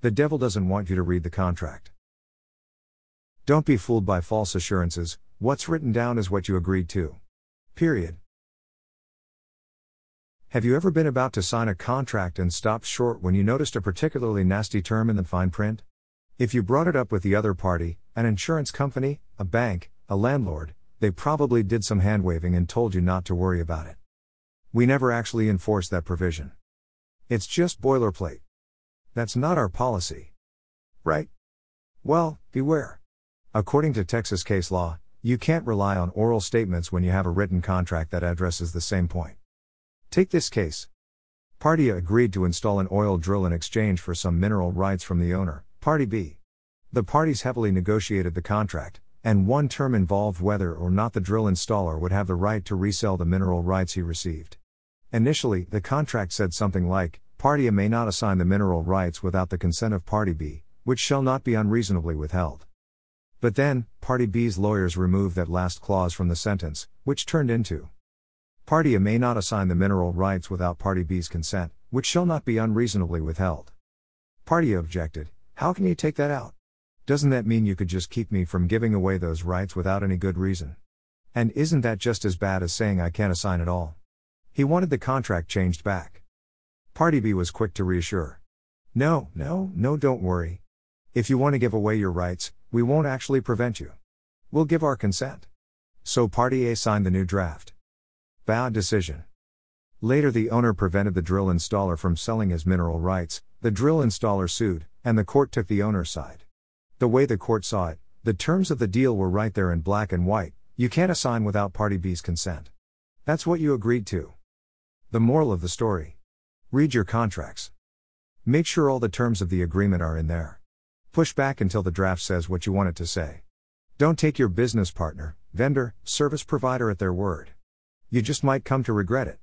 The devil doesn't want you to read the contract. Don't be fooled by false assurances, what's written down is what you agreed to. Period. Have you ever been about to sign a contract and stopped short when you noticed a particularly nasty term in the fine print? If you brought it up with the other party, an insurance company, a bank, a landlord, they probably did some hand waving and told you not to worry about it. We never actually enforce that provision. It's just boilerplate. That's not our policy. Right? Well, beware. According to Texas case law, you can't rely on oral statements when you have a written contract that addresses the same point. Take this case. Party A agreed to install an oil drill in exchange for some mineral rights from the owner, Party B. The parties heavily negotiated the contract, and one term involved whether or not the drill installer would have the right to resell the mineral rights he received. Initially, the contract said something like Party A may not assign the mineral rights without the consent of Party B, which shall not be unreasonably withheld. But then, Party B's lawyers removed that last clause from the sentence, which turned into Party A may not assign the mineral rights without Party B's consent, which shall not be unreasonably withheld. Party A objected, How can you take that out? Doesn't that mean you could just keep me from giving away those rights without any good reason? And isn't that just as bad as saying I can't assign at all? He wanted the contract changed back. Party B was quick to reassure. No, no, no, don't worry. If you want to give away your rights, we won't actually prevent you. We'll give our consent. So Party A signed the new draft. Bad decision. Later, the owner prevented the drill installer from selling his mineral rights, the drill installer sued, and the court took the owner's side. The way the court saw it, the terms of the deal were right there in black and white you can't assign without Party B's consent. That's what you agreed to. The moral of the story read your contracts. Make sure all the terms of the agreement are in there. Push back until the draft says what you want it to say. Don't take your business partner, vendor, service provider at their word. You just might come to regret it.